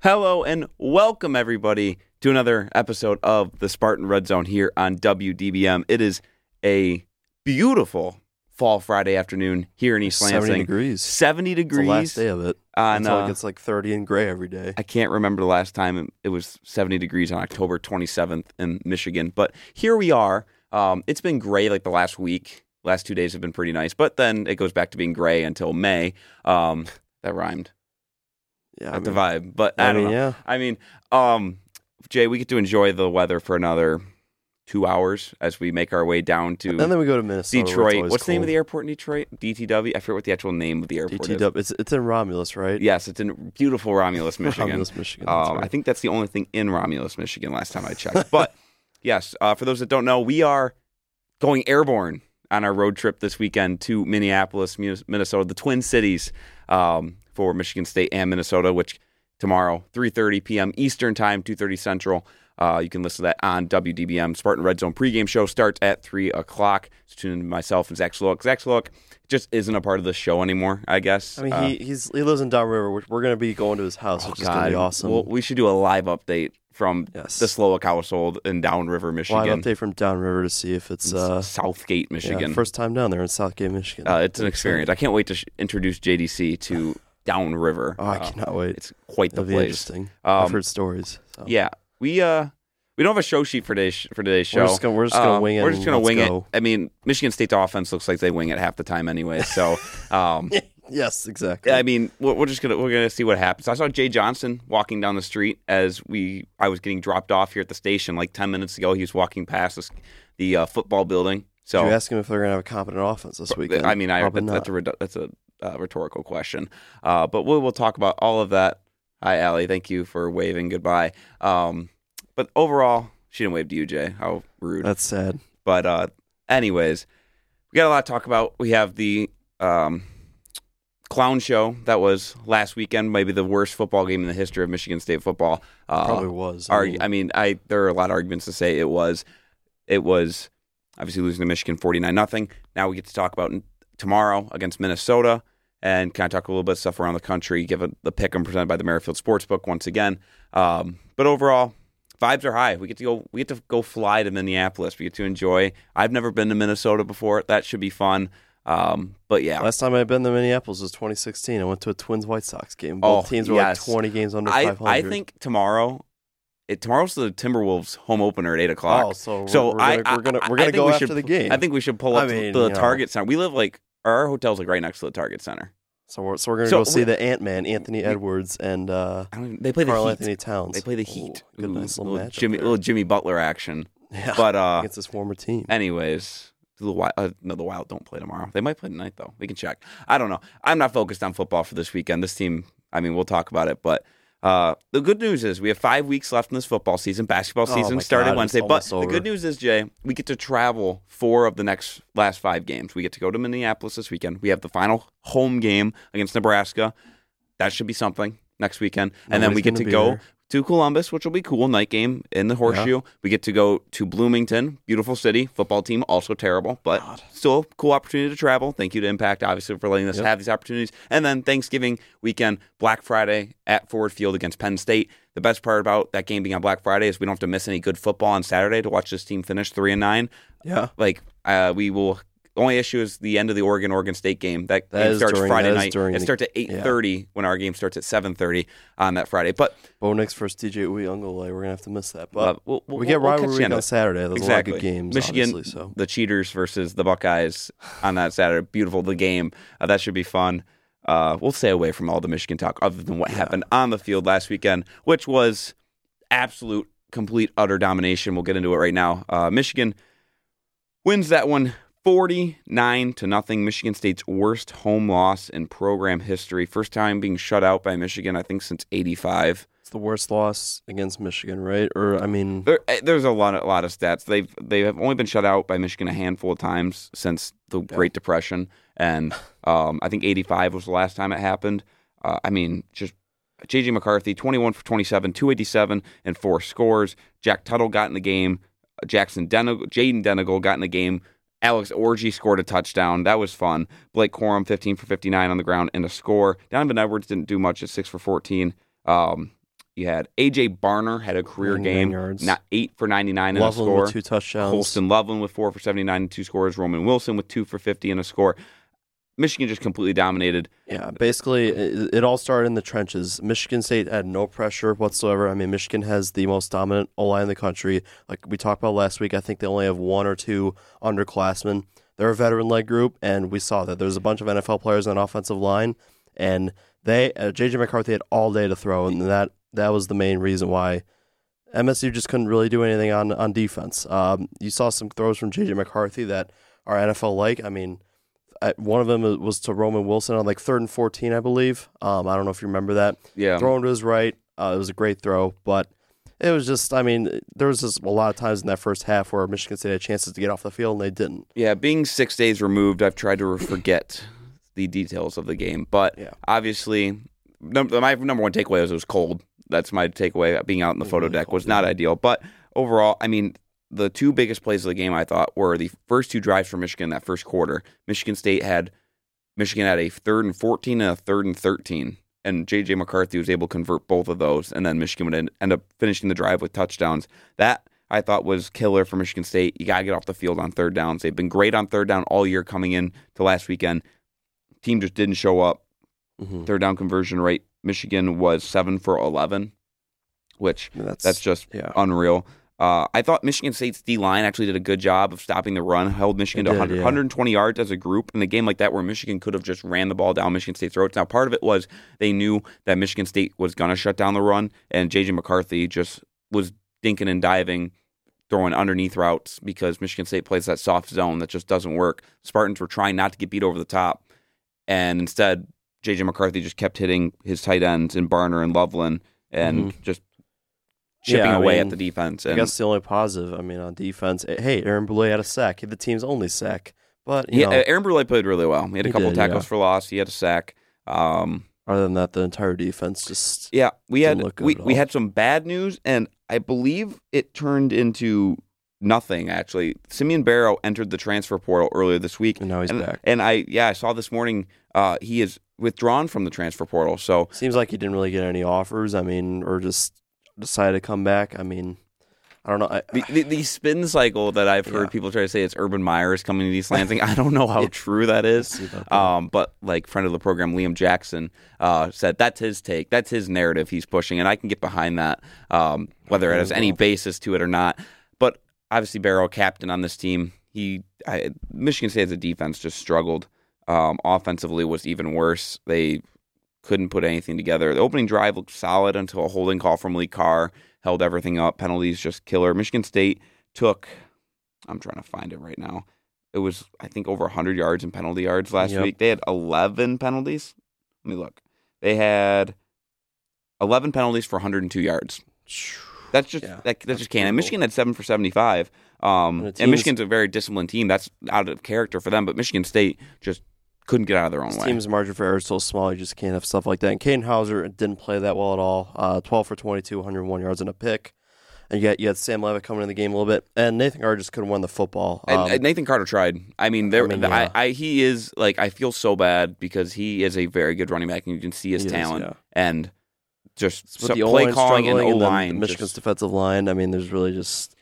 Hello and welcome everybody to another episode of the Spartan Red Zone here on WDBM. It is a beautiful fall Friday afternoon here in East Lansing. 70 degrees. 70 It's the degrees. last day of it. on, Until uh, it gets like 30 and gray every day. I can't remember the last time it was 70 degrees on October 27th in Michigan, but here we are. Um, it's been gray like the last week. Last two days have been pretty nice, but then it goes back to being gray until May. Um, that rhymed. Yeah, I Not the vibe, but I, I don't mean, know. yeah. I mean, um, Jay, we get to enjoy the weather for another two hours as we make our way down to And then we go to Minnesota. Detroit. What's the name of the airport in Detroit? DTW. I forget what the actual name of the airport is. DTW. It's, it's in Romulus, right? Yes, it's in beautiful Romulus, Michigan. Romulus, Michigan. Um, right. I think that's the only thing in Romulus, Michigan. Last time I checked, but yes, uh, for those that don't know, we are going airborne on our road trip this weekend to Minneapolis, Minnesota, the Twin Cities, um, for Michigan State and Minnesota. Which tomorrow, 3:30 p.m. Eastern Time, 2:30 Central. Uh, you can listen to that on WDBM. Spartan Red Zone pregame show starts at three o'clock. So tune in to myself and Zach Sloak. Zach Sloak just isn't a part of the show anymore. I guess. I mean, Uh, he he's he lives in Downriver. We're, we're going to be going to his house, which is going to be awesome. Well, we should do a live update from Yes. the Slowick household in Downriver, Michigan. Live update from Downriver to see if it's uh, Southgate, yeah, Michigan. first time down there in Southgate, Michigan. uh, it's an experience. I can't wait to sh- introduce JDC to Downriver. Oh, I Uh, cannot wait. It's quite the That'll place. interesting. Um, I've heard stories. So. Yeah, we uh we don't have a show sheet for today's for today's show. We're just gonna we're just gonna Uh, wing it. We're just gonna wing go. it. I mean, Michigan State's offense looks like they wing it half the time anyway. So, um, Yes, exactly. I mean, we're, we're just gonna we're gonna see what happens. I saw Jay Johnson walking down the street as we I was getting dropped off here at the station like ten minutes ago. He was walking past this, the uh, football building. So Did you ask him if they're going to have a competent offense this weekend? I mean, I Probably that, that's a not. that's a uh, rhetorical question, uh, but we will talk about all of that. Hi, Allie. Thank you for waving goodbye. Um, but overall, she didn't wave to you, Jay. How rude. That's sad. But uh, anyways, we got a lot to talk about. We have the um, clown show that was last weekend, maybe the worst football game in the history of Michigan State football. Uh, Probably was. I argu- mean, I mean, I there are a lot of arguments to say it was. It was obviously losing to Michigan forty nine nothing. Now we get to talk about tomorrow against Minnesota and kind of talk a little bit of stuff around the country. Give it the pick 'em presented by the Merrifield Sportsbook once again. Um, but overall, vibes are high. We get to go. We get to go fly to Minneapolis. We get to enjoy. I've never been to Minnesota before. That should be fun. Um, but yeah, Last time I'd been to Minneapolis was 2016. I went to a Twins White Sox game. Both Oh, teams were yes. like 20 games under I 500. I think tomorrow. It, tomorrow's the Timberwolves home opener at eight o'clock. Oh, so we're, So we're I, gonna, we're gonna we're gonna go we after should, the game. I think we should pull I up to mean, the know. Target Center. We live like our hotel's like right next to the Target Center. so. We're, so we're gonna So go see we- the Ant Man, Anthony Edwards, and uh, I don't even, they play the Carl Heat. Anthony Towns. They play the Ooh, Heat. good, Ooh, nice little matchup. Jimmy, there. little Jimmy Butler action. yeah, But uh, against his former team. anyways, the Wild, uh, no, the Wild don't play tomorrow. They might play tonight though. We can check. I don't know. I'm not focused on football for this weekend. This team. I mean, we'll talk about it, but. Uh, the good news is we have five weeks left in this football season. Basketball Oh season my started God, Wednesday, but almost the good news is, Jay, we get to travel four of the next last five games. We get to go to Minneapolis this weekend. We have the final home game against Nebraska. That should be something next weekend, and then we get gonna go there. To Columbus, which will be cool. Night game in the Horseshoe. We get to go to Bloomington, beautiful city. Football team also terrible, but still a cool opportunity to travel. Thank you to Impact, obviously, for letting us Yep. have these opportunities. And then Thanksgiving weekend, Black Friday at Ford Field against Penn State. The best part about that game being on Black Friday is we don't have to miss any good football on Saturday to watch this team finish three and nine. Yeah, Like uh, we will. Only issue is the end of the Oregon Oregon State game. That, That game starts during- Friday night. It the- starts at eight thirty when our game starts at seven thirty on that Friday. But Bo Nix versus DJ Uiagalelei. We're gonna have to miss that, uh, but we'll, we'll, we get we'll rivalry you week into on. Saturday. There's exactly. a lot of good games. Michigan, so the Cheaters versus the Buckeyes on that Saturday. Beautiful the game. Uh, that should be fun. Uh, we'll stay away from all the Michigan talk, other than what happened on the field last weekend, which was absolute, complete, utter domination. We'll get into it right now. Uh, Michigan wins that one. 49 to nothing. Michigan State's worst home loss in program history. First time being shut out by Michigan, I think, since 85. it's the worst loss against Michigan, right? Or I mean, There, eh, there's a lot, of, lot of stats. They've they have only been shut out by Michigan a handful of times since the Great Depression, and um, I think '85 was the last time it happened. Uh, I mean, just JJ McCarthy, 21 for 27, 287, and four scores. Jack Tuttle got in the game. Jackson Denig- Jayden Denegal got in the game. Alex Orji scored a touchdown. That was fun. Blake Corum, 15 for 59 on the ground and a score. Donovan Edwards didn't do much at 6 for 14. Um, You had AJ Barner had a career 99 game, yards. not eight for 99 in a Loveland score. with two touchdowns. Colston Loveland with four for 79 and two scores. Roman Wilson with two for 50 and a score. Michigan just completely dominated. Yeah, basically, it, it all started in the trenches. Michigan State had no pressure whatsoever. I mean, Michigan has the most dominant O line in the country. Like we talked about last week, I think they only have one or two underclassmen. They're a veteran led group, and we saw that there's a bunch of NFL players on the offensive line, and they uh, JJ McCarthy had all day to throw, and that that was the main reason why MSU just couldn't really do anything on on defense. Um, you saw some throws from JJ McCarthy that are NFL like. I mean, I, one of them was to Roman Wilson on like third and fourteen, I believe. Um, I don't know if you remember that. Yeah. Throwing to his right, uh, it was a great throw, but it was just. I mean, there was just a lot of times in that first half where Michigan State had chances to get off the field and they didn't. Yeah, being six days removed, I've tried to forget the details of the game. But Yeah. obviously, num- my number one takeaway was it was cold. That's my takeaway. Being out in the photo really deck cold, was not yeah. ideal. But overall, I mean, the two biggest plays of the game I thought were the first two drives for Michigan in that first quarter. Michigan State had Michigan had a third and fourteen and a third and thirteen. And JJ McCarthy was able to convert both of those, and then Michigan would end, up finishing the drive with touchdowns. That I thought was killer for Michigan State. You got to get off the field on third downs. They've been great on third down all year coming in to last weekend. Team just didn't show up. Mm-hmm. Third down conversion rate, Michigan was seven for 11, which That's that's just yeah. unreal. Uh, I thought Michigan State's D line actually did a good job of stopping the run, held Michigan It to did, 100, yeah. 120 yards as a group in a game like that where Michigan could have just ran the ball down Michigan State's throats. Now, part of it was they knew that Michigan State was going to shut down the run, and JJ McCarthy just was dinking and diving, throwing underneath routes because Michigan State plays that soft zone that just doesn't work. Spartans were trying not to get beat over the top, and instead, JJ McCarthy just kept hitting his tight ends in Barner and Loveland and just chipping. Yeah, away mean, at the defense. I guess the only positive, I mean, on defense, eh, hey, Aaron Brule had a sack. He had the team's only sack. But, you Yeah, know, Aaron Brule played really well. He had a He couple did, tackles yeah. for loss. He had a sack. Um, other than that, the entire defense just. yeah, we had we, we had some bad news, and I believe it turned into nothing. Actually, Simeon Barrow entered the transfer portal earlier this week, And now he's and, back. and I yeah I saw this morning uh, he is withdrawn from the transfer portal. So Seems like he didn't really get any offers. I mean, or just decided to come back. I mean, I don't know. I, the, the, the spin cycle that I've heard Yeah. people try to say it's Urban Meyer's coming to East Lansing. I don't know how Yeah. true that is. see about that. Um, but like friend of the program, Liam Jackson, uh, said that's his take, that's his narrative he's pushing, and I can get behind that, um, whether it has any basis to it or not. But obviously, Barrow, captain on this team, he I, Michigan State as a defense just struggled. Um, offensively was even worse. They couldn't put anything together. The opening drive looked solid until a holding call from Lee Carr held everything up. Penalties just killer. Michigan State took. I'm trying to find it right now. It was I think over 100 yards in penalty yards last Yep. week. They had 11 penalties. Let me look. They had 11 penalties for 102 yards. That's just Yeah, that, that that's just can't. And. Michigan had seven for 75. Um, and Michigan's a very disciplined team. That's out of character for them. But Michigan State just couldn't get out of their own way. team's margin for error is so small, you just can't have stuff like that. And Katin Houser didn't play that well at all. Uh, 12 for 22, 101 yards and a pick. And you you had Sam Leavitt coming in the game a little bit. And Nathan Carr just couldn't win the football. Um, and Nathan Carter tried. I mean, there. I mean, yeah. I, he is like I feel so bad because he is a very good running back, and you can see his He is, talent yeah. and just so, the play calling and O line. Michigan's defensive line. I mean, there's really just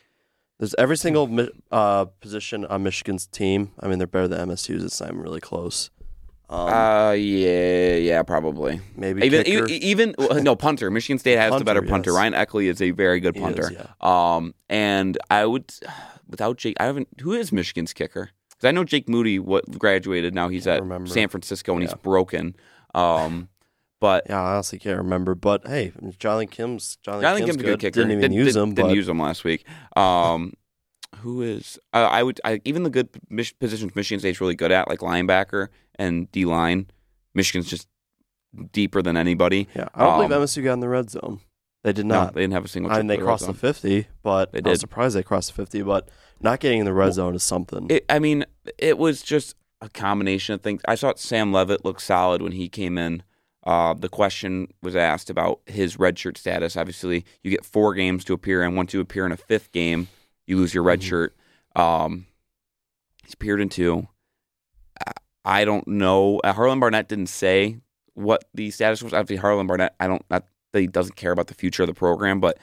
there's every single uh, position on Michigan's team. I mean, they're better than MSU's. It's not even really close. Um, Uh, yeah, yeah, probably. maybe Even, kicker. even, even no punter. Michigan State has the better punter. yes. Ryan Eckley is a very good punter. is, yeah. Um, and I would without Jake, I haven't. Who is Michigan's kicker? Because I know Jake Moody what graduated. Now he's at remember. San Francisco and he's broken. Um, but Yeah, I honestly can't remember. But hey, Jonathan Kim's Jonathan Kim's Kim's a good kicker. Didn't even use him. Didn't but use him last week. Um, who is? Uh, I would. I, even the good positions Michigan State's really good at, like linebacker and D line. Michigan's just deeper than anybody. yeah, I don't um, believe MSU got in the red zone. They did No, not. they didn't have a single. I mean, they the crossed the 50, but They I was did. surprised they crossed the 50. But not getting in the red zone is something. It, I mean, it was just a combination of things. I thought Sam Leavitt looked solid when he came in. Uh, the question was asked about his redshirt status. Obviously, you get four games to appear and Once you appear in a fifth game, you lose your red Mhm. shirt. Um, he's appeared in two. I- I don't know. Uh, Harlon Barnett didn't say what the status was. Obviously, Harlon Barnett. I don't. Not that he doesn't care about the future of the program, but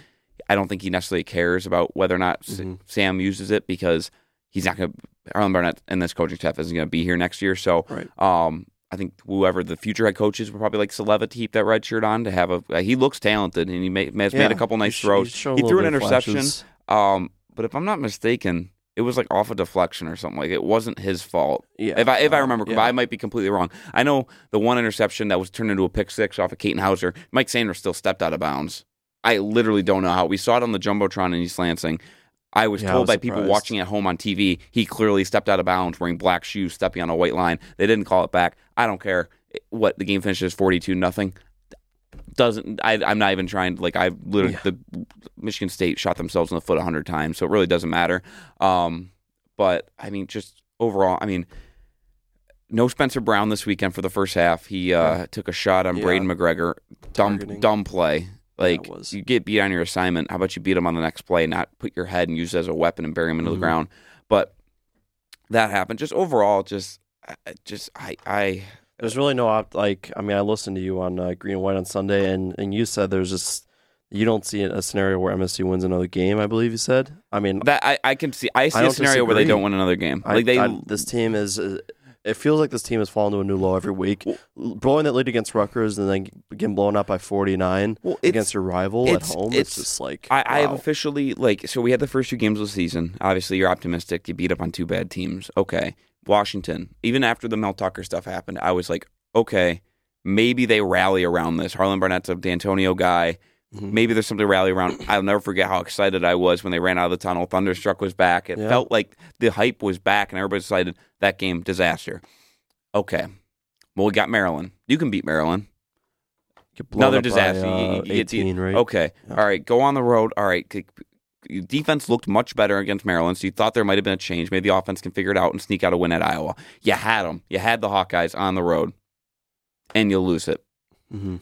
I don't think he necessarily cares about whether or not S- Mhm. Sam uses it because he's not going to. Harlon Barnett and this coaching staff isn't going to be here next year. So, Right. um, I think whoever the future head coaches would probably like Saleva to keep that red shirt on to have a. he looks talented and he may, has made a couple nice throws. He threw an interception. Um, but if I'm not mistaken, it was like off a deflection or something. Like it wasn't his fault. Yeah, If I if I uh, remember, yeah. I might be completely wrong. I know the one interception that was turned into a pick six off of Katin Houser. Mike Sanders still stepped out of bounds. I literally don't know how. We saw it on the jumbotron in East Lansing. I was Yeah, I told was by people watching at home on TV he clearly stepped out of bounds wearing black shoes, stepping on a white line. They didn't call it back. I don't care what the game finishes forty two nothing. Doesn't I? I'm not even trying. Like I literally, Yeah. the Michigan State shot themselves in the foot a hundred times, so it really doesn't matter. Um, but I mean, just overall, I mean, no Spencer Brown this weekend for the first half. He uh, took a shot on Yeah. Braiden McGregor. Dumb, Targeting. dumb play. Like you get beat on your assignment. How about you beat him on the next play, not put your head and use it as a weapon and bury him into Mhm. the ground? But that happened. Just overall, just, just I, I There's really no op- like. I mean, I listened to you on uh, Green and White on Sunday, and and you said there's just you don't see a scenario where MSU wins another game. I believe you said. I mean, that I, I can see. I see a don't scenario where they don't win another game. I, Like they, I- this team is. Uh, it feels like this team has fallen to a new low every week. Blowing that lead against Rutgers and then getting blown out by 49 well, against your rival at home. it's- It's, just like I, I have officially like so we had the first two games of the season. Obviously, you're optimistic. You beat up on two bad teams. Okay, Washington. Even after the Mel Tucker stuff happened, I was like, okay, maybe they rally around this. Harlon Barnett's a D'Antonio guy. Mhm. Maybe there's something to rally around. I'll never forget how excited I was when they ran out of the tunnel. Thunderstruck was back. It Yeah. felt like the hype was back, and everybody decided that game disaster. Okay, well we got Maryland. You can beat Maryland. Another by, disaster. You- uh, you- you get the- 18, right? Okay. Yeah. All right. Go on the road. All right. Defense looked much better against Maryland, so you thought there might have been a change. Maybe the offense can figure it out and sneak out a win at Iowa. You had them. You had the Hawkeyes on the road, and you lose it. Mhm.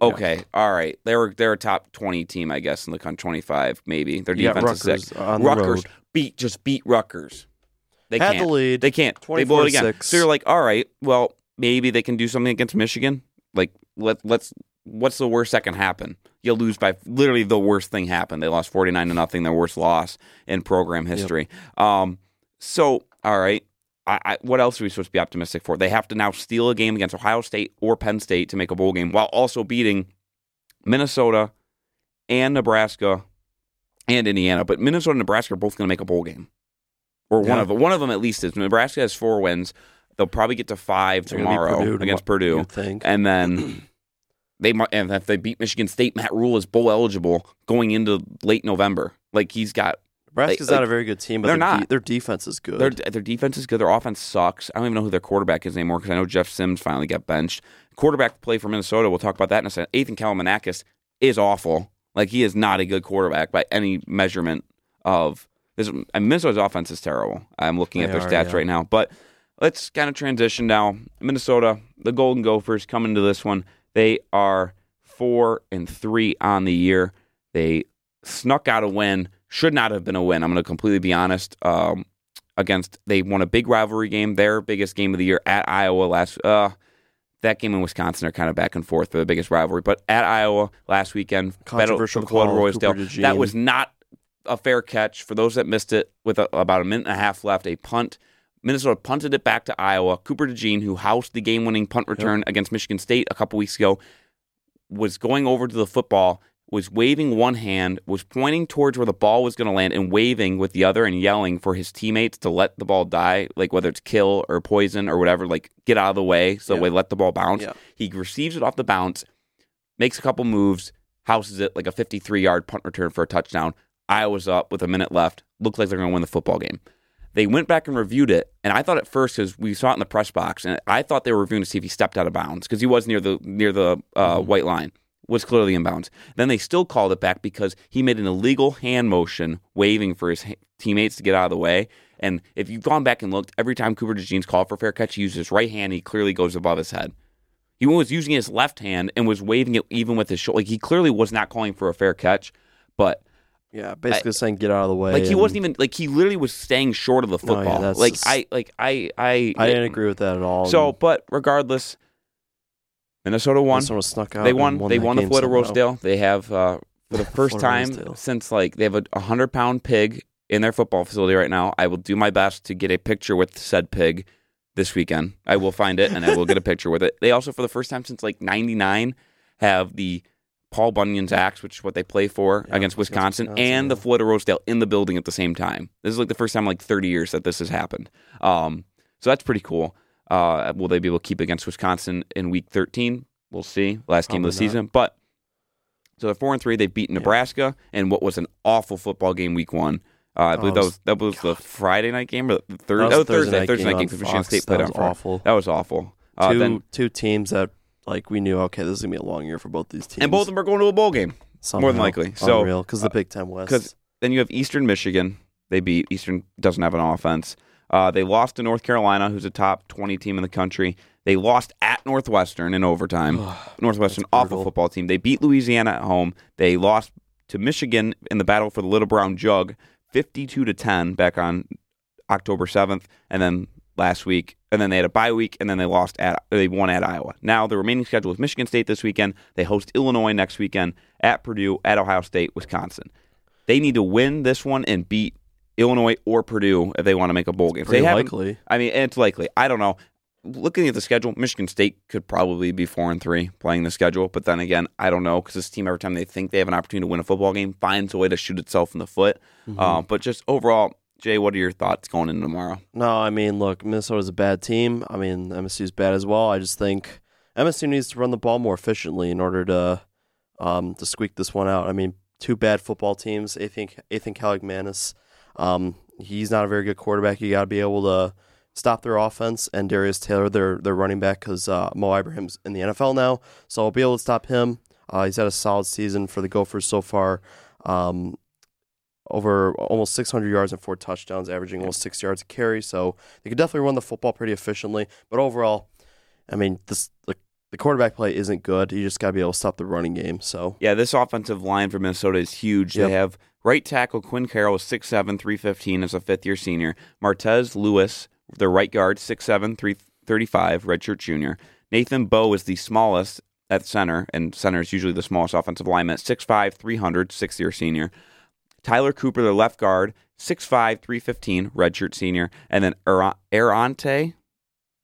Yeah. Okay. All right. They're they're a top twenty team, I guess, in the country. Twenty five, maybe. Their defense is sick. on the Rutgers beat just beat Rutgers. They Had can't. the lead. They can't. They blow it again. 24-6. So you're like, all right, well, maybe they can do something against Michigan. Like, let let's. What's the worst that can happen? You lose by literally the worst thing happened. They lost forty nine to nothing. Their worst loss in program history. Um. So all right. I, I, what else are we supposed to be optimistic for? They have to now steal a game against Ohio State or Penn State to make a bowl game, while also beating Minnesota and Nebraska and Indiana. But Minnesota and Nebraska are both going to make a bowl game, or one of them. One of them at least is. Nebraska has four wins. They'll probably get to five They're tomorrow Purdue against tomorrow, Purdue, and then they might. And if they beat Michigan State, Matt Rhule is bowl eligible going into late November. Like he's got Nebraska's like- not a very good team, but they're their de- not. their defense is good. their their defense is good. Their offense sucks. I don't even know who their quarterback is anymore because I know Jeff Sims finally got benched. Quarterback play for Minnesota. We'll talk about that in a second. Ethan Kaliakmanis is awful. Like he is not a good quarterback by any measurement of this. Minnesota's offense is terrible. I'm looking at their are, stats yeah. right now, but let's kind of transition now. Minnesota, the Golden Gophers coming to this one. They are four and three on the year. They snuck out a win. Should not have been a win. I'm going to completely be honest. Um, against they won a big rivalry game, their biggest game of the year at Iowa last. Uh, that game in Wisconsin are kind of back and forth for the biggest rivalry, but at Iowa last weekend, Controversial call, Cooper that was not a fair catch for those that missed it. With a, about a minute and a half left, a punt. Minnesota punted it back to Iowa. Cooper DeJean, who housed the game-winning punt return against Michigan State a couple weeks ago, was going over to the football, was waving one hand, was pointing towards where the ball was going to land, and waving with the other and yelling for his teammates to let the ball die, like whether it's kill or poison or whatever, like get out of the way so Yeah. we let the ball bounce. Yeah. He receives it off the bounce, makes a couple moves, houses it like a 53 yard punt return for a touchdown. Iowa's up with a minute left. Looked like they're going to win the football game. They went back and reviewed it, and I thought at first because we saw it in the press box, and I thought they were reviewing to see if he stepped out of bounds because he was near the near the uh, Mm-hmm. white line, was clearly in bounds. Then they still called it back because he made an illegal hand motion, waving for his ha- teammates to get out of the way. And if you've gone back and looked, every time Cooper DeJean's called for a fair catch, he uses his right hand. He clearly goes above his head. He was using his left hand and was waving it even with his shoulder. Like he clearly was not calling for a fair catch, but yeah, basically saying get out of the way. like he and wasn't even like he literally was staying short of the yeah, football. that's like just- I like I I I didn't agree with that at all. So, but regardless, Minnesota won. Minnesota snuck out. They and won. they won the Floyd of. Rosedale. They have uh, for the first time Rosedale. since like they have a hundred pound pig in their football facility right now. I will do my best to get a picture with said pig this weekend. I will find it and I will get a picture with it. They also, for the first time since like '99, have the Paul Bunyan's axe, which is what they play for Yeah, against Wisconsin, Wisconsin, and the. Floyd of Rosedale in the building at the same time. This is like the first time in like 30 years that this has happened. Um, so that's pretty cool. Uh, will they be able to keep against Wisconsin in Week 13? We'll see. Last game of the not. season, but so they're four and three. They beat beaten Yeah. Nebraska and what was an awful football game Week One. Uh, I believe that was- was that was the Friday night game or the third. That was That was Thursday Thursday. night Thursday game night game because Michigan. State That played was on Friday. awful. That was awful. Uh, two then, two teams that like we knew. Okay, this is gonna be a long year for both these teams. and both of them are going to a bowl game. more than likely. So, because the Big Ten West. because then you have Eastern Michigan. They beat Eastern doesn't have an offense. Uh, they lost to North Carolina, who's a top twenty team in the country. They lost at Northwestern in overtime. Northwestern, awful football team. They beat Louisiana at home. They lost to Michigan in the battle for the Little Brown Jug, fifty-two to ten, back on October seventh, and then last week, and then they had a bye week, and then they lost at they won at Iowa. Now the remaining schedule is Michigan State this weekend. They host Illinois next weekend at Purdue, at Ohio State, Wisconsin. They need to win this one and beat Illinois or Purdue if they want to make a bowl game. Pretty they likely. I mean, it's likely. I don't know. Looking at the schedule, Michigan State could probably be four and three playing the schedule, but then again, I don't know because this team every time they think they have an opportunity to win a football game finds a way to shoot itself in the foot. Mm-hmm. Uh, but just overall, Jay, what are your thoughts going into tomorrow? No, I mean, look, Minnesota's a bad team. I mean, MSU's bad as well. I just think MSU needs to run the ball more efficiently in order to um, to squeak this one out. I mean, two bad football teams. Ethan Ethan Kaliakmanis, um, he's not a very good quarterback. You got to be able to stop their offense and Darius Taylor, their their running back, because uh, Mo Ibrahim's in the NFL now, so I'll be able to stop him. Uh, he's had a solid season for the Gophers so far. Um, over almost 600 yards and four touchdowns, averaging almost six yards a carry. So they could definitely run the football pretty efficiently. But overall, I mean, this the, the quarterback play isn't good. You just got to be able to stop the running game. So Yeah, this offensive line for Minnesota is huge. Yep. They have right tackle Quinn Carroll is 6'7", 315 as a fifth year senior. Martez Lewis, their right guard, 6'7", 335, redshirt junior. Nathan Boe is the smallest at center, and center is usually the smallest offensive lineman, 6'5", 300, sixth year senior. Tyler Cooper, their left guard, 6'5", 315, redshirt senior. And then Ar- Arante,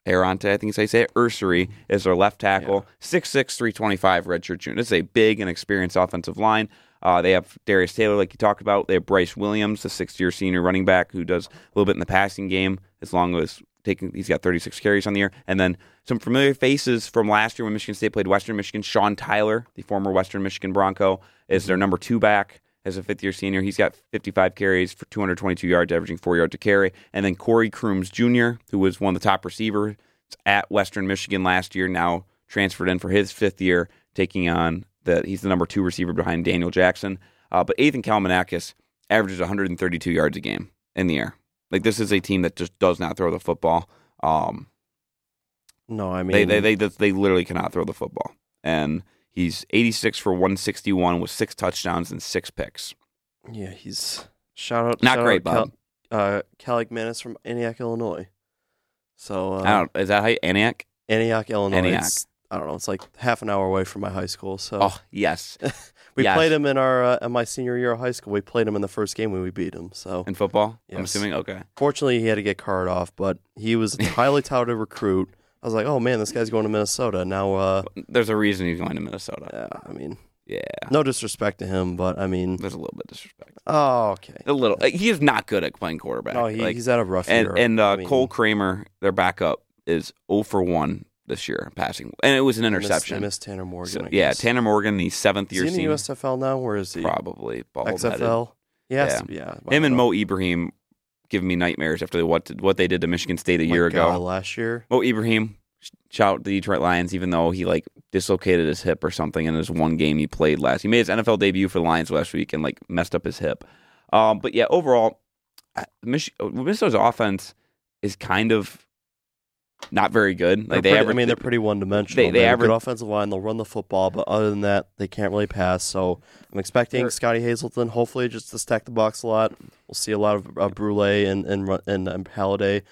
Arante, I think is you say it, Ersery is their left tackle, 6'6", 325, redshirt junior. This is a big and experienced offensive line. Uh, they have Darius Taylor, like you talked about. They have Bryce Williams, the sixth-year senior running back who does a little bit in the passing game, as long as taking. He's got 36 carries on the year, and then some familiar faces from last year when Michigan State played Western Michigan. Sean Tyler, the former Western Michigan Bronco, is their number two back as a fifth-year senior. He's got 55 carries for 222 yards, averaging four yards a carry, and then Corey Crooms Jr., who was one of the top receivers at Western Michigan last year, now transferred in for his fifth year, taking on that he's the number two receiver behind Daniel Jackson. Uh, but Ethan Kaliakmanis averages 132 yards a game in the air. Like this is a team that just does not throw the football. Um, no, I mean, they they they they literally cannot throw the football, and he's 86 for 161 with six touchdowns and six picks. yeah, he's shout out. Not shout great, out Bob. Cal, uh, Kaliakmanis from Antioch, Illinois. So uh, I don't. Is that how you, Antioch? Antioch, Illinois. Antioch. It's, I don't know. It's like half an hour away from my high school. So Oh yes, we yes. played him in our uh, in my senior year of high school. We played him in the first game when we beat him. So in football. I'm assuming. Okay. fortunately, he had to get carted off, but he was a highly touted recruit. I was like, oh man, this guy's going to Minnesota now. Uh, There's a reason he's going to Minnesota. yeah, I mean, Yeah. no disrespect to him, but I mean, There's a little bit of disrespect. oh okay. A little. like, He is not good at playing quarterback. No, he, Like, he's had a rough and year. and uh, I mean, Cole Kramer, their backup, is 0 for 1 this year passing, and it was an missed- interception. Missed Tanner Morgan. So, I yeah, guess. Tanner Morgan, the seventh Is year he in the senior, USFL now? Where is he? probably bald headed. XFL. Yes. Yeah. Him and Mo Ibrahim give me nightmares after what what they did to Michigan State a My year God, ago. last year. Mo Ibrahim, shout out the Detroit Lions, even though he like dislocated his hip or something in his one game he played last. He made his NFL debut for the Lions last week and like messed up his hip. Um, but yeah, overall, uh, Mich- Minnesota's offense is kind of not very good. Like They're they pretty- average, I mean, they're pretty one dimensional. they They, have a good offensive line. They'll run the football, but other than that, they can't really pass. So I'm expecting Scottie Hazelton, hopefully, just to stack the box a lot. We'll see a lot of uh, Brule and and run- and, and Haladay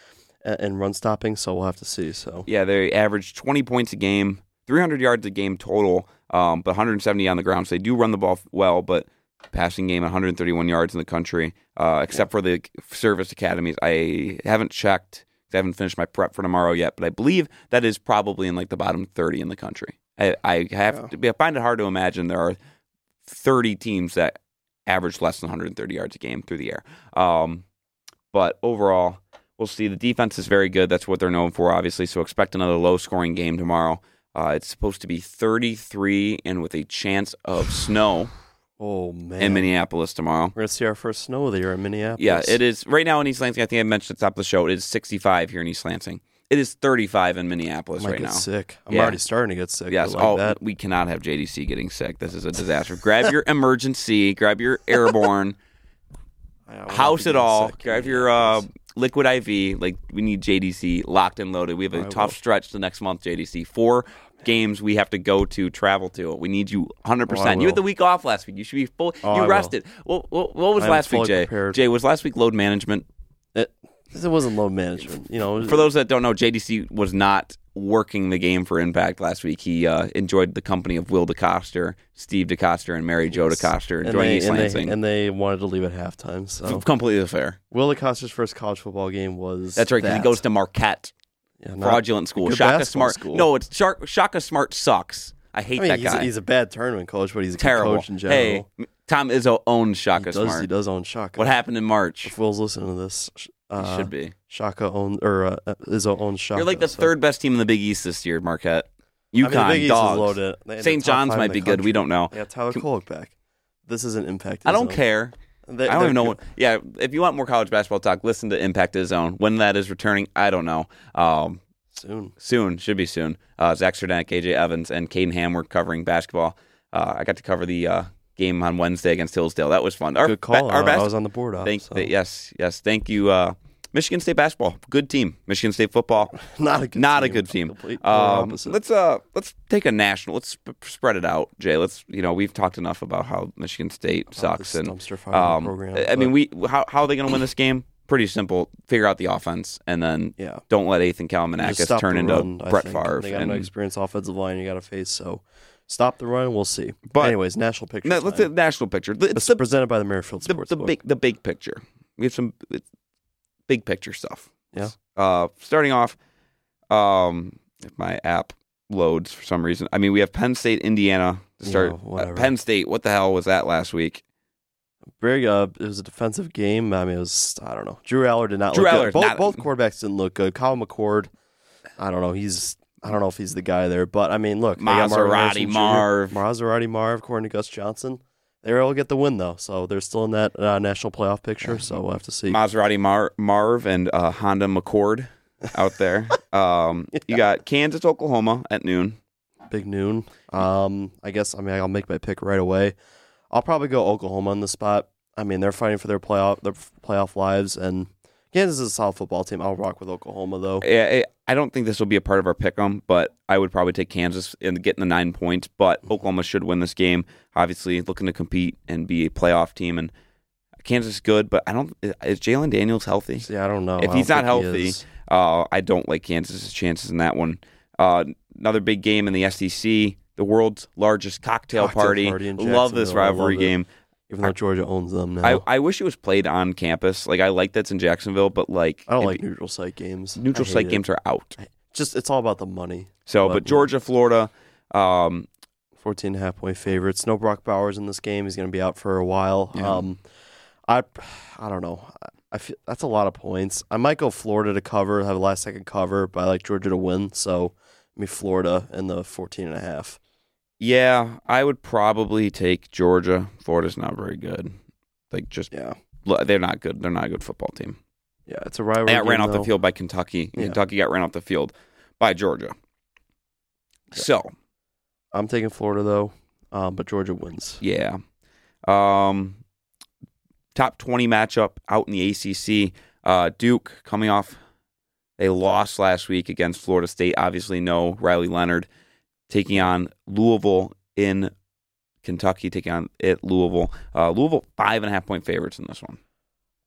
and, and run stopping. So we'll have to see. So yeah, they average twenty points a game, 300 yards a game total, um, but 170 on the ground. So they do run the ball well, but passing game 131 yards in the country, uh, except for the service academies. I haven't checked. I haven't finished my prep for tomorrow yet, but I believe that is probably in like the bottom 30 in the country. I, I have to, I find it hard to imagine there are 30 teams that average less than 130 yards a game through the air. Um, but overall, we'll see. The defense is very good. That's what they're known for, obviously. So expect another low scoring game tomorrow. Uh, it's supposed to be 33 and with a chance of snow Oh man. in Minneapolis tomorrow. We're gonna see our first snow of the year in Minneapolis. Yeah, it is. Right now in East Lansing, I think I mentioned at the top of the show, it is 65 here in East Lansing. It is 35 in Minneapolis right now. sick. I'm Yeah. already starting to get sick. Yes. like oh, that. we cannot have JDC getting sick. This is a disaster. grab your emergency. Grab your airborne. House it all. sick Grab your uh. Liquid IV. Like we need JDC locked and loaded. We have a I tough will. stretch the next month. JDC four games we have to go to travel to. We need you 100. Oh, percent You had the week off last week. You should be full. Oh, you rested. What, what, what was I last week, Jay? prepared. Jay was last week load management. It, it wasn't load management. You know, For those that don't know, JDC was not working the game for Impact last week. He uh, enjoyed the company of Will DeCoster, Steve DeCoster, and Mary Jo. DeCoster and they, East and, Lansing. they, and they wanted to leave at halftime. So Completely fair. Will DeCoster's first college football game was That's right. 'cause he goes to Marquette. Yeah, fraudulent school. Shaka Smart. school. No, it's Shaka, Shaka Smart sucks. I hate I mean, that he's, guy. A, he's a bad tournament coach, but he's a good Terrible. coach in general. Hey, Tom Izzo owns he Shaka does, Smart. he does own Shaka. What happened in March? If Will's listening to this, He uh, should be. Shaka owns or uh, Izzo owns Shaka. You're like the so- third best team in the Big East this year, Marquette. I mean, UConn East is dogs. loaded. They had the St. John's might be good. We don't know. Yeah, Tyler Can- Kolek back. This isn't Impact. I don't Zone. care. They, I don't even know. What, yeah, if you want more college basketball talk, listen to Impact His Zone. When that is returning, I don't know. Um, soon. soon, should be soon. Uh, Zach Sardanek, AJ Evans, and Caden Ham were covering basketball. Uh, I got to cover the uh, game on Wednesday against Hillsdale. That was fun. Our, Good call. ba- our I- bas- I was on the board. Off, Thank, so. yes, yes. Thank you, uh, Michigan State basketball. Good team. Michigan State football. not a good Not a team. good team. Um, let's uh, let's take a national. Let's sp- spread it out, Jay. Let's you know we've talked enough about how Michigan State sucks and dumpster fire um, program. I mean, we how how are they going to win this game? Pretty simple. Figure out the offense and then yeah. don't let Ethan Kaliakmanis turn into run, Brett. Favre. They got and- an experienced offensive line you got to face. So stop the run. We'll see. But- anyways, national picture. No, let's say national picture. It's the, presented by the Merrifield the, Sports the big the big picture. We have some big picture stuff. Yeah. Uh, starting off, um, if my app loads for some reason. I mean, we have Penn State, Indiana to start. Yeah, Uh. Penn State. What the hell was that last week? Very uh, it was a defensive game. I mean, it was I don't know. Drew Allar did not Drew look Allar's good. Both, both quarterbacks didn't look good. Kyle McCord, I don't know. He's I don't know if he's the guy there, but I mean, look, Maserati Marv. Maserati Marv, according to Gus Johnson. They were able to get the win though, so they're still in that uh, national playoff picture. So we'll have to see. Maserati Mar- Marv and uh, Honda McCord out there. um, You got Kansas, Oklahoma at noon. Big noon. Um, I guess I mean I'll make my pick right away. I'll probably go Oklahoma in the spot. I mean they're fighting for their playoff their playoff lives, and Kansas is a solid football team. I'll rock with Oklahoma though. I, I don't think this will be a part of our pick 'em, but I would probably take Kansas in getting the nine points. But Oklahoma should win this game. Obviously, looking to compete and be a playoff team. And Kansas is good, but I don't. Is Jalon Daniels healthy? See, I don't know. If I he's not think he healthy. Uh, I don't like Kansas's chances in that one. Uh, another big game in the SEC, the world's largest cocktail, Cocktail party. party Love this love rivalry it. game. Even though Georgia owns them now. I, I wish it was played on campus. Like I like that's in Jacksonville, but like I don't like neutral site games. neutral I hate site it. games are out. Just it's all about the money. So, But- but Georgia, Florida, um, 14 and a half point favorites. No Brock Bowers in this game. He's going to be out for a while. Yeah. Um, I I don't know. I- feel that's a lot of points. I might go Florida to cover, have a last second cover, but I like Georgia to win. So, I mean Florida in the 14 and a half. Yeah, I would probably take Georgia. Florida's not very good. Like just Yeah. they're not good. They're not a good football team. Yeah, it's a rivalry. They got ran game, off the field by Kentucky. Yeah. Kentucky got ran off the field by Georgia. So I'm taking Florida though, um, but Georgia wins. yeah, um, top twenty matchup out in the ACC. Uh, Duke coming off they lost last week against Florida State. Obviously, no Riley Leonard taking on Louisville in Kentucky, taking on it Louisville. Uh, Louisville five and a half point favorites in this one.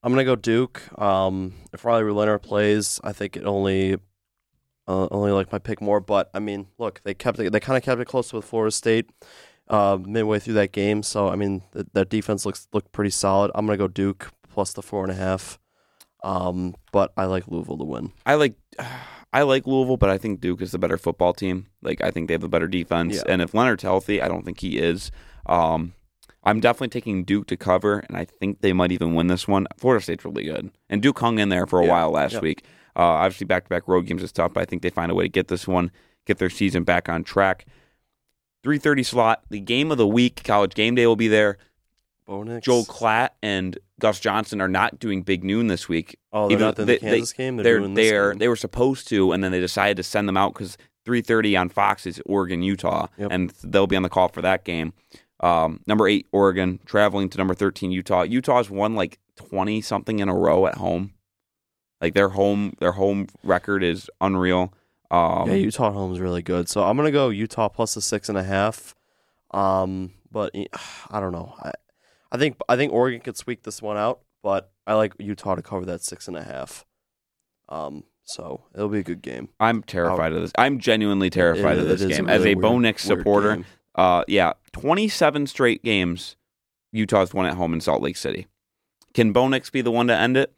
I'm gonna go Duke. Um, if Riley Leonard plays, I think it only uh, only like my pick more. But I mean, look, they kept it. They kind of kept it close with Florida State uh, midway through that game. So I mean, th- that defense looks looked pretty solid. I'm gonna go Duke plus the four and a half. Um, but I like Louisville to win. I like I like Louisville, but I think Duke is the better football team. Like I think they have a better defense, Yeah. and if Leonard's healthy, I don't think he is. Um, I'm definitely taking Duke to cover, and I think they might even win this one. Florida State's really good, and Duke hung in there for a Yeah. while last Yep. week. Uh, obviously, back to back road games is tough, but I think they find a way to get this one, get their season back on track. 3:30 slot, the game of the week. College game day will be there. Bo Nix. Joel Klatt and Gus Johnson are not doing Big Noon this week. Oh, they're even not in they- the Kansas game. They're, they're they're game. they were supposed to, and then they decided to send them out because 3:30 on Fox is Oregon Utah, Yep. and they'll be on the call for that game. Um, number eight Oregon traveling to number 13 Utah. Utah's won like 20 something in a row at home. Like their home their home record is unreal. Um, yeah, Utah home is really good. So I'm gonna go Utah plus the six and a half. Um, but eh, I don't know. I, I think I think Oregon could squeak this one out, but I like Utah to cover that six and a half. Um, so it'll be a good game. I'm terrified of this. I'm genuinely terrified It- of this game a as a weird- Bo Nix supporter. Uh, yeah, 27 straight games. Utah's won at home in Salt Lake City. Can Bo Nix be the one to end it?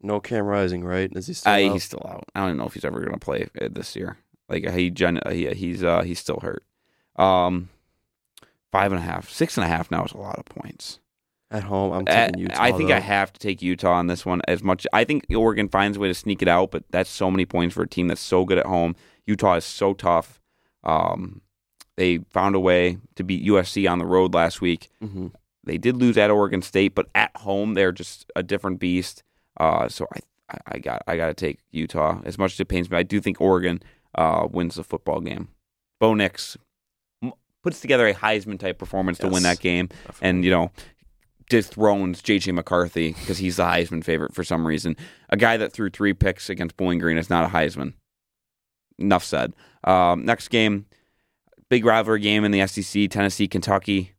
No Cam Rising, right? Is he still Uh, out? he's still out. I don't know if he's ever going to play uh, this year. Like he, gen- he he's uh, he's still hurt. Um, five and a half, six and a half now is a lot of points. at home? I'm Uh, taking Utah. I think I have to take Utah on this one. As much I think Oregon finds a way to sneak it out, but that's so many points for a team that's so good at home. Utah is so tough. Um, they found a way to beat USC on the road last week. Mhm. They did lose at Oregon State, but at home they're just a different beast. Uh, so I, I, got I got to take Utah. As much as it pains me, I do think Oregon uh, wins the football game. Bo Nix puts together a Heisman type performance to win that game, and you know dethrones JJ McCarthy because he's the Heisman favorite for some reason. A guy that threw three picks against Bowling Green is not a Heisman. Enough said. Um, next game, big rivalry game in the SEC: Tennessee, Kentucky.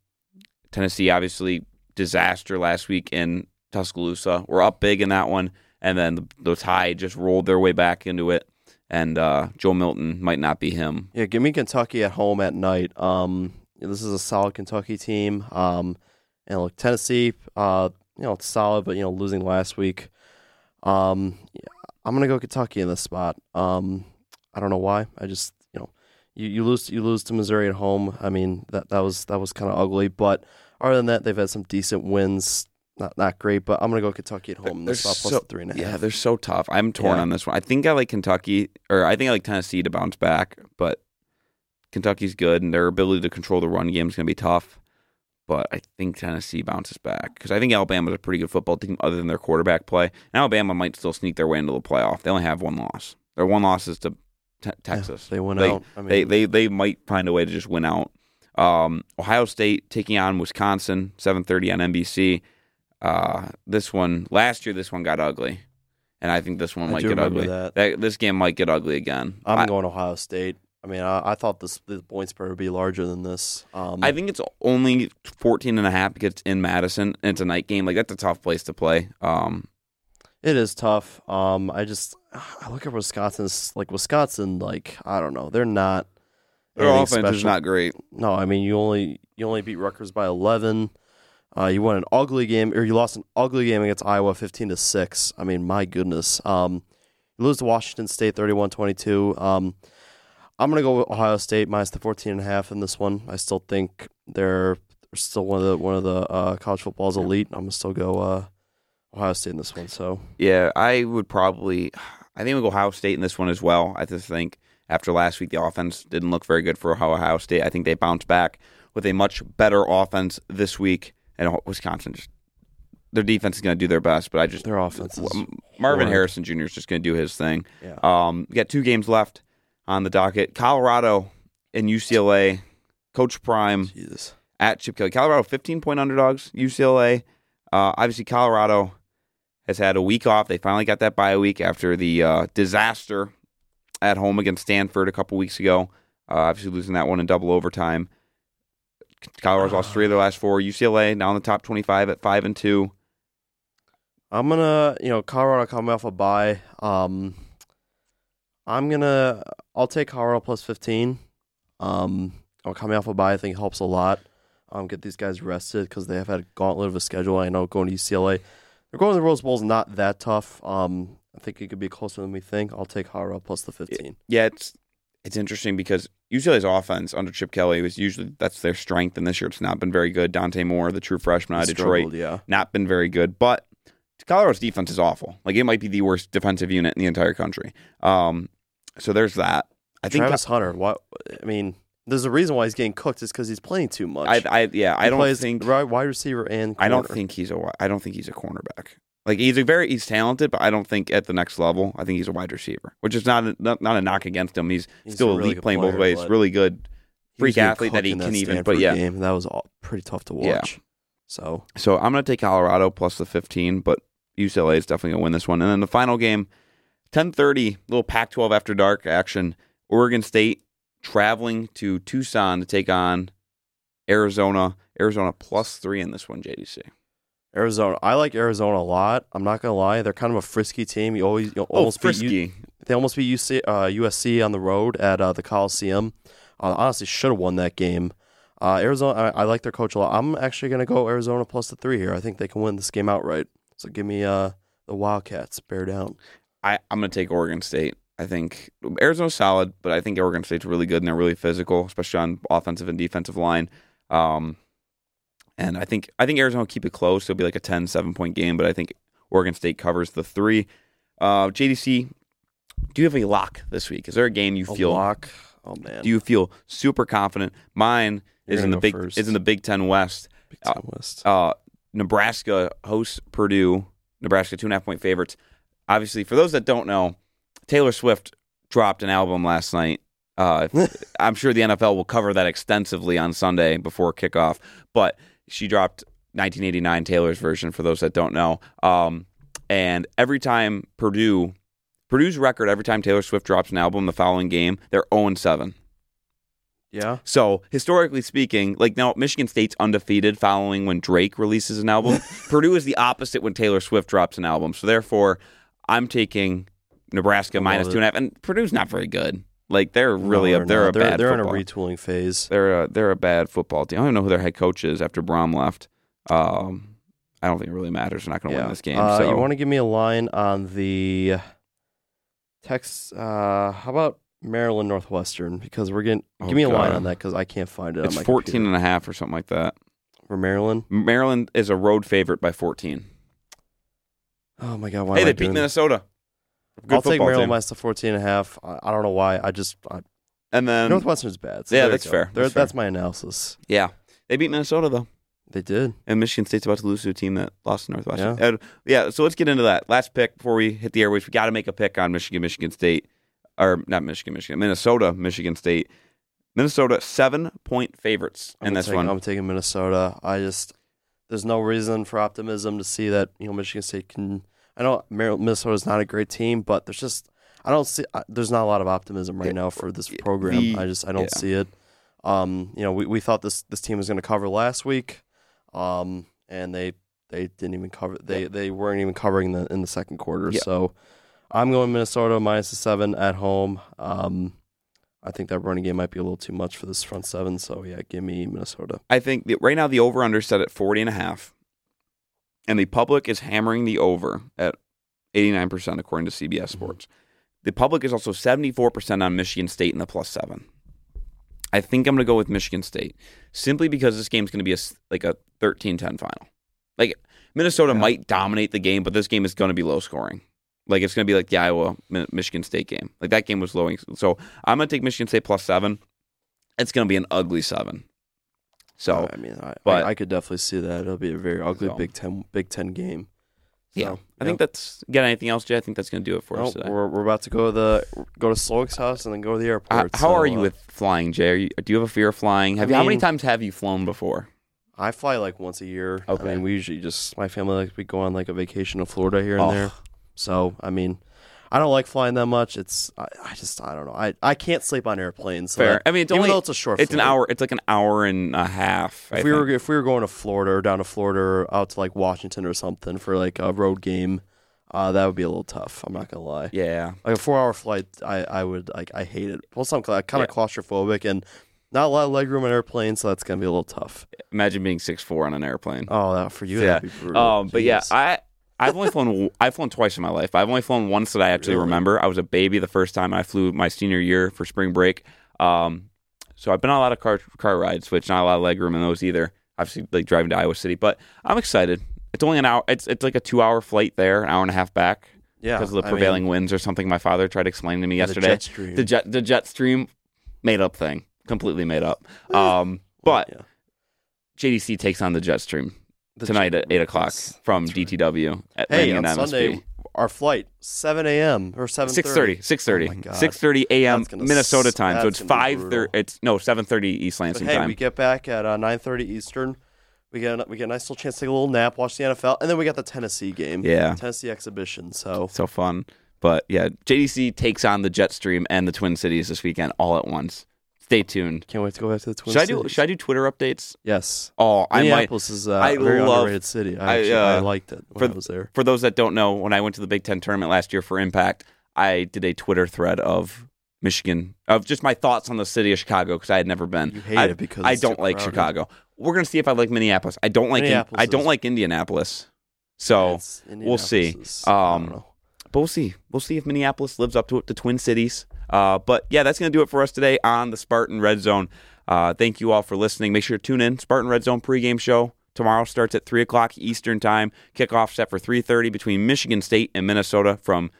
Tennessee obviously disaster last week in Tuscaloosa. We're up big in that one, and then the, the Tide just rolled their way back into it. And uh, Joe Milton might not be him. Yeah, give me Kentucky at home at night. Um, this is a solid Kentucky team. Um, and look, Tennessee, uh, you know, it's solid, but you know, losing last week. Um, I'm gonna go Kentucky in this spot. Um, I don't know why. I just, you know, you, you lose you lose to Missouri at home. I mean, that that was that was kind of ugly. But other than that, they've had some decent wins. Not not great, but I'm gonna go Kentucky at home They're this spot so- three and a half. Yeah, they're so tough. I'm torn Yeah. on this one. I think I like Kentucky, or I think I like Tennessee to bounce back, but Kentucky's good, and their ability to control the run game is going to be tough. But I think Tennessee bounces back because I think Alabama's a pretty good football team, other than their quarterback play. And Alabama might still sneak their way into the playoff. They only have one loss. Their one loss is to te- Yeah, Texas. they went They- out. I mean, they they they might find a way to just win out. Um, Ohio State taking on Wisconsin, seven thirty on NBC. Uh, this one last year, this one got ugly, and I think this one I might do get remember ugly. that. this game might get ugly again. I'm I, going Ohio State. I mean, I, I thought this the point spread would be larger than this. Um, I think it's only 14 and a half because it's in Madison and it's a night game. Like that's a tough place to play. Um, It is tough. Um, I just I look at Wisconsin's like Wisconsin. Like I don't know, they're not. their anything offense is special. not great. No, I mean you only you only beat Rutgers by eleven. Uh, you won an ugly game, or you lost an ugly game against Iowa, fifteen to six. I mean, my goodness. Um, you lose to Washington State, 31-22. Um, I'm gonna go with Ohio State minus the 14 and a half in this one. I still think they're, they're still one of the one of the uh, college football's elite. I'm gonna still go uh, Ohio State in this one. So Yeah, I would probably. I think we'll go Ohio State in this one as well. I just think after last week, the offense didn't look very good for Ohio State. I think they bounced back with a much better offense this week, and Wisconsin just their defense is going to do their best. But I just their offense is Marvin horrid. Harrison Jr. is just going to do his thing. yeah. Um, we got two games left on the docket: Colorado and UCLA. Coach Prime Jesus. at Chip Kelly. Colorado 15 point underdogs. UCLA. Uh, obviously, Colorado has had a week off. They finally got that bye week after the uh, disaster at home against Stanford a couple weeks ago. Uh, obviously, losing that one in double overtime. Colorado's lost three of their last four. UCLA now in the top 25 at five and two. I'm gonna, you know, Colorado coming off a bye. Um, I'm gonna. I'll take Colorado plus 15. Um, I'm coming off a bye. I think helps a lot. Um, get these guys rested because they have had a gauntlet of a schedule. I know going to UCLA, they're going to the Rose Bowl is not that tough. Um, I think it could be closer than we think. I'll take Colorado plus the 15. Yeah, it's it's interesting because UCLA's offense under Chip Kelly was usually that's their strength, and this year it's not been very good. Dante Moore, the true freshman out of Detroit, yeah. not been very good. But Colorado's defense is awful. Like it might be the worst defensive unit in the entire country. Um, so there's that. I think Travis Hunter. What? I mean, there's a reason why he's getting cooked. Is because he's playing too much. I, I yeah, I don't think wide receiver and I don't think he's a I don't think he's a cornerback. Like he's a very he's talented, but I don't think at the next level. I think he's a wide receiver, which is not a, not, not a knock against him. He's, He's still really elite playing both ways. Really good freak athlete that he in can even. But yeah, game. that was all pretty tough to Yeah. watch. So So I'm going to take Colorado plus the 15, but UCLA is definitely going to win this one. And then the final game, 10:30, little Pac-12 after dark action. Oregon State traveling to Tucson to take on Arizona. Arizona plus three in this one, JDC. Arizona, I like Arizona a lot. I'm not gonna lie; they're kind of a frisky team. You always you almost oh, beat U- they almost beat UC, uh, USC on the road at uh, the Coliseum. Uh, honestly, should have won that game. Uh, Arizona, I, I like their coach a lot. I'm actually gonna go Arizona plus the three here. I think they can win this game outright. So give me uh, the Wildcats. Bear down. I, I'm going to take Oregon State. I think Arizona's solid, but I think Oregon State's really good and they're really physical, especially on offensive and defensive line. Um, and I think I think Arizona will keep it close. It'll be like a 10, 7 point game, but I think Oregon State covers the three. Uh, JDC, do you have a lock this week? Is there a game you A feel lock. Oh man, do you feel super confident? Mine You're is in the big first. is in the Big Ten West. Big Ten West. Uh, Nebraska hosts Purdue. Nebraska two and a half point favorites. Obviously, for those that don't know, Taylor Swift dropped an album last night. Uh, I'm sure the NFL will cover that extensively on Sunday before kickoff. But she dropped 1989 Taylor's version. For those that don't know, um, and every time Purdue, Purdue's record every time Taylor Swift drops an album the following game, they're 0 7. yeah. So historically speaking, like now Michigan State's undefeated following when Drake releases an album. Purdue is the opposite when Taylor Swift drops an album. So therefore, I'm taking Nebraska minus two and a half, and Purdue's not very good. Like they're really No, a, they're a bad they're in a retooling phase. they're a, they're a bad football team. I don't even know who their head coach is after Brohm left. Um, I don't think it really matters. They're not going to win this game. Uh, so you want to give me a line on the Tex? Uh, how about Maryland Northwestern? Because we're getting. Oh, give me a line on that because I can't find it. it's on my 14 computer. and a half or something like that. for Maryland. Maryland is a road favorite by 14. Oh my god! Why hey, they beat doing this? Minnesota. Good I'll take football Maryland team. minus the 14 and a half. I, I don't know why. I just I, And then Northwestern's bad. So yeah, there you that's go. fair. There- That's fair. that's my analysis. Yeah, they beat Minnesota though, They did. and Michigan State's about to lose to a team that lost to Northwestern. Yeah. Yeah, yeah so let's get into that last pick before we hit the airways. We got to make a pick on Michigan, Michigan State, or not Michigan, Michigan, Minnesota, Michigan State. Minnesota seven point favorites I'm in this take- one. I'm taking Minnesota. I just there's no reason for optimism to see that you know Michigan State can. I know Maryland, Minnesota's not a great team, but there's just I don't see. I, there's not a lot of optimism right Yeah, now for this the- program. I just I don't yeah. see it. Um, you know, we, we thought this this team was going to cover last week, um, and they they didn't even cover. They they weren't even covering the in the second quarter. Yeah. So I'm going Minnesota minus the seven at home. Um, I think that running game might be a little too much for this front seven. So yeah, give me Minnesota. I think right now the over under set at 40 and a half. And the public is hammering the over at 89% according to CBS Mm-hmm. Sports. The public is also 74% on Michigan State in the plus 7. I think I'm going to go with Michigan State simply because this game's going to be a like a 13-10 final. Like Minnesota Yeah. might dominate the game, but this game is going to be low scoring. Like it's going to be like the Iowa Michigan State game. Like that game was low. So I'm going to take Michigan State plus 7. It's going to be an ugly 7. So I mean, I, but- I, I could definitely see that. It'll be a very ugly So. Big Ten Big Ten game. So, Yeah, I think that's. Got anything else, Jay? I think that's going to do it for us today. we're, we're about to go to the go to Slowick's house and then go to the airport. how so, are you uh, with flying, Jay? Are you, do you have a fear of flying? Have I you, how many times have you flown before? I fly like once a year. Okay. I mean, we usually just my family like we go on like a vacation to Florida here and Oh. there. So I mean, I don't like flying that much. It's I, I just I don't know. I, I can't sleep on airplanes. So Fair. that- I mean, it's even only though it's a short. it's an flight. hour. It's like an hour and a half. I If we were if we were going to Florida or down to Florida or out to like Washington or something for like a road game, uh, that would be a little tough. I'm not gonna lie. Yeah. Like a four hour flight, I, I would like I hate it. Plus, I'm kind of Yeah. claustrophobic and not a lot of legroom on airplanes, so that's gonna be a little tough. Imagine being six four on an airplane. Oh, that for you, Yeah. that'd be brutal. Um, but yeah, I I've only flown I've flown twice in my life. I've only flown once that I actually Really? remember. I was a baby the first time I flew my senior year for spring break. Um, so I've been on a lot of car car rides, which not a lot of leg room in those either. Obviously, like driving to Iowa City, but I'm excited. It's only an hour. It's it's like a two hour flight there, an hour and a half back yeah, because of the I mean, prevailing winds or something. My father tried to explain to me the yesterday. jet stream. The jet the jet stream, made up thing, completely made up. Um, but Yeah. JDC takes on the jet stream The tonight at eight o'clock from. DTW at Hey, landing on Sunday, MSP. our flight seven a.m. or seven 6.30 6.30 Oh my God. 6.30 a.m That's gonna minnesota s- time so it's 5 brutal. it's no 7.30 east But lansing hey, time we get back at uh, nine thirty Eastern. We get a, we get a nice little chance to take a little nap, watch the NFL, and then we got the Tennessee game. yeah Tennessee exhibition. So so fun but yeah jdc takes on the Jetstream and the twin cities this weekend all at once stay tuned can't wait to go back to the Twin should i do Cities. should i do twitter updates Yes, oh i might Minneapolis is uh, I a very love- underrated city. I, I, actually, I uh, liked it when for- I was there. for those that don't know when i went to the big ten tournament last year for impact i did a twitter thread of michigan of just my thoughts on the city of chicago because i had never been You hate I, it because I it's don't like crowded. Chicago. We're gonna see if I like Minneapolis. I don't like. In, Minneapolis I don't is- like Indianapolis. So, It's- we'll see. Indianapolis is- I Um, don't know. But we'll see. We'll see if Minneapolis lives up to it. The Twin Cities. Uh, but yeah, that's gonna do it for us today on the Spartan Red Zone. Uh, thank you all for listening. Make sure to tune in. Spartan Red Zone pregame show tomorrow starts at three o'clock Eastern time. Kickoff set for three thirty between Michigan State and Minnesota from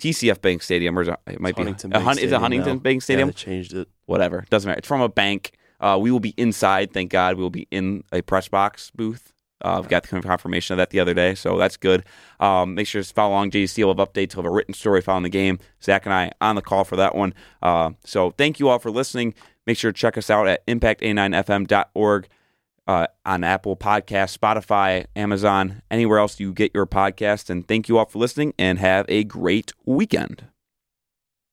TCF Bank Stadium, or is it, it might Huntington be a Bank Hun- is it Huntington now. Bank Stadium? Yeah, changed it. whatever. Doesn't matter. It's from a bank. Uh, we will be inside. Thank God. We will be in a press box booth. Uh, we got the confirmation of that the other day, so that's good. Um, make sure to follow along. JC will have updates. He'll have a written story following the game. Zach and I on the call for that one. Uh, so thank you all for listening. Make sure to check us out at impact89fm.org uh, on Apple Podcasts, Spotify, Amazon, anywhere else you get your podcast. And thank you all for listening and have a great weekend.